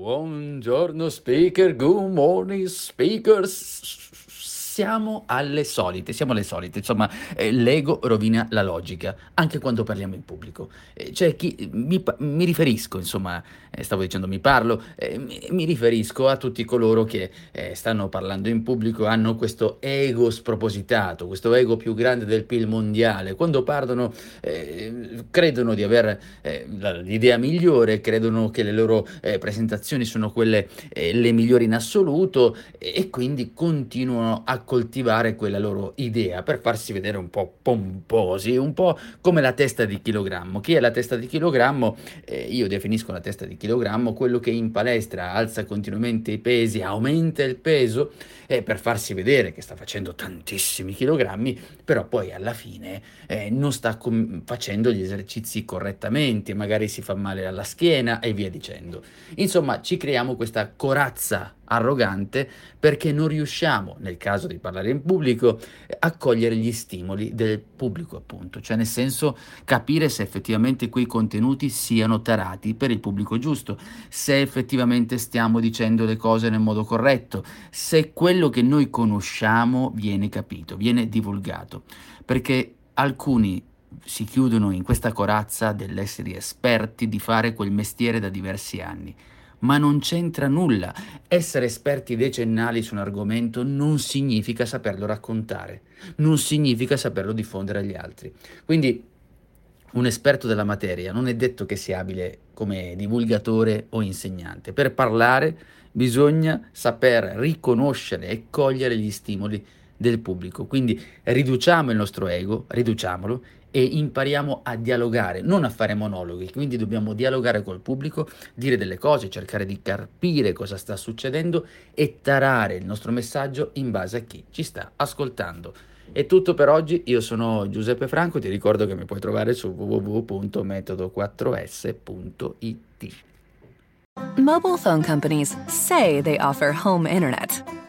Buongiorno speaker, good morning speakers siamo alle solite, siamo alle solite, insomma, eh, l'ego rovina la logica, anche quando parliamo in pubblico. Eh, cioè, chi, mi, mi, riferisco, insomma, eh, stavo dicendo mi parlo, eh, mi, mi, riferisco a tutti coloro che eh, stanno parlando in pubblico, hanno questo ego spropositato, questo ego più grande del PIL mondiale. Quando parlano, eh, credono di avere l'idea migliore, credono che le loro presentazioni sono quelle le migliori in assoluto e quindi continuano a coltivare quella loro idea per farsi vedere un po' pomposi, un po' come la testa di chilogrammo. Chi è la testa di chilogrammo? Eh, io definisco la testa di chilogrammo quello che in palestra alza continuamente i pesi, aumenta il peso eh, per farsi vedere che sta facendo tantissimi chilogrammi, però poi alla fine eh, non sta com- facendo gli esercizi correttamente, magari si fa male alla schiena e via dicendo. Insomma, ci creiamo questa corazza arrogante perché non riusciamo, nel caso di parlare in pubblico, a cogliere gli stimoli del pubblico, appunto, cioè nel senso capire se effettivamente quei contenuti siano tarati per il pubblico giusto, se effettivamente stiamo dicendo le cose nel modo corretto, se quello che noi conosciamo viene capito, viene divulgato, perché alcuni si chiudono in questa corazza dell'essere esperti di fare quel mestiere da diversi anni ma non c'entra nulla. Essere esperti decennali su un argomento non significa saperlo raccontare, non significa saperlo diffondere agli altri. Quindi un esperto della materia non è detto che sia abile come divulgatore o insegnante. Per parlare bisogna saper riconoscere e cogliere gli stimoli del pubblico. Quindi riduciamo il nostro ego, riduciamolo e impariamo a dialogare, non a fare monologhi, quindi dobbiamo dialogare col pubblico, dire delle cose, cercare di capire cosa sta succedendo e tarare il nostro messaggio in base a chi ci sta ascoltando. È tutto per oggi, io sono Giuseppe Franco, ti ricordo che mi puoi trovare su www.metodo4s.it. Mobile phone companies say they offer home internet.